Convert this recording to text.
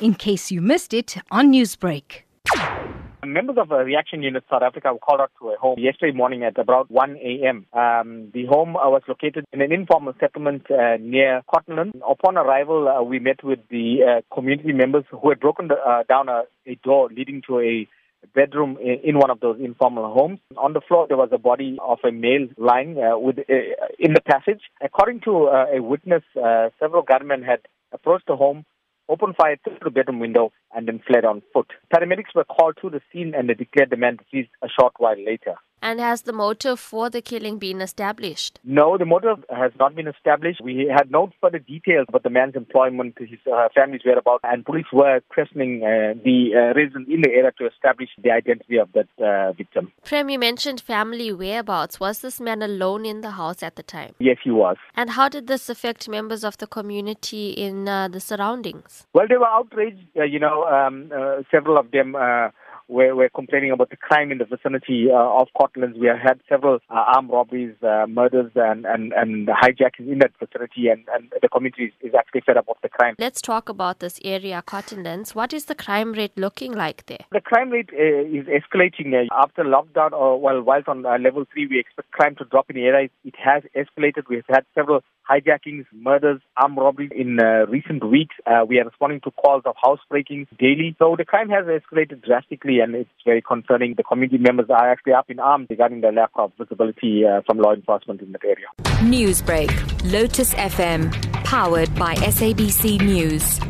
in case you missed it on Newsbreak. Members of a reaction unit South Africa were called out to a home yesterday morning at about 1 a.m. Um, the home uh, was located in an informal settlement uh, near Cottonland. Upon arrival, uh, we met with the uh, community members who had broken the, uh, down a, a, door leading to a bedroom in, one of those informal homes. On the floor, there was a body of a male lying uh, with, in the passage. According to a witness, several gunmen had approached the home opened fire through the bedroom window and then fled on foot. Paramedics were called to the scene and they declared the man deceased a short while later. And has the motive for the killing been established? No, the motive has not been established. We had no further details about the man's employment, his uh, family's whereabouts, and police were questioning uh, the uh, residents in the area to establish the identity of that uh, victim. Prem, you mentioned family whereabouts. Was this man alone in the house at the time? Yes, he was. And how did this affect members of the community in uh, the surroundings? Well, they were outraged. Uh, you know, um, several of them where we're complaining about the crime in the vicinity uh, of Cottonlands. We have had several uh, armed robberies, uh, murders, and, and, and hijackings in that vicinity, and, and the community is, is actually fed up of the crime. Let's talk about this area, Cottonlands. What is the crime rate looking like there? The crime rate uh, is escalating. Uh, after lockdown, or well, whilst on uh, level three, we expect crime to drop in the area. It has escalated. We've had several hijackings, murders, armed robberies in uh, recent weeks. Uh, we are responding to calls of housebreakings daily. So the crime has escalated drastically and it's very concerning. The community members are actually up in arms regarding the lack of visibility uh, from law enforcement in that area. Newsbreak, Lotus FM, powered by SABC News.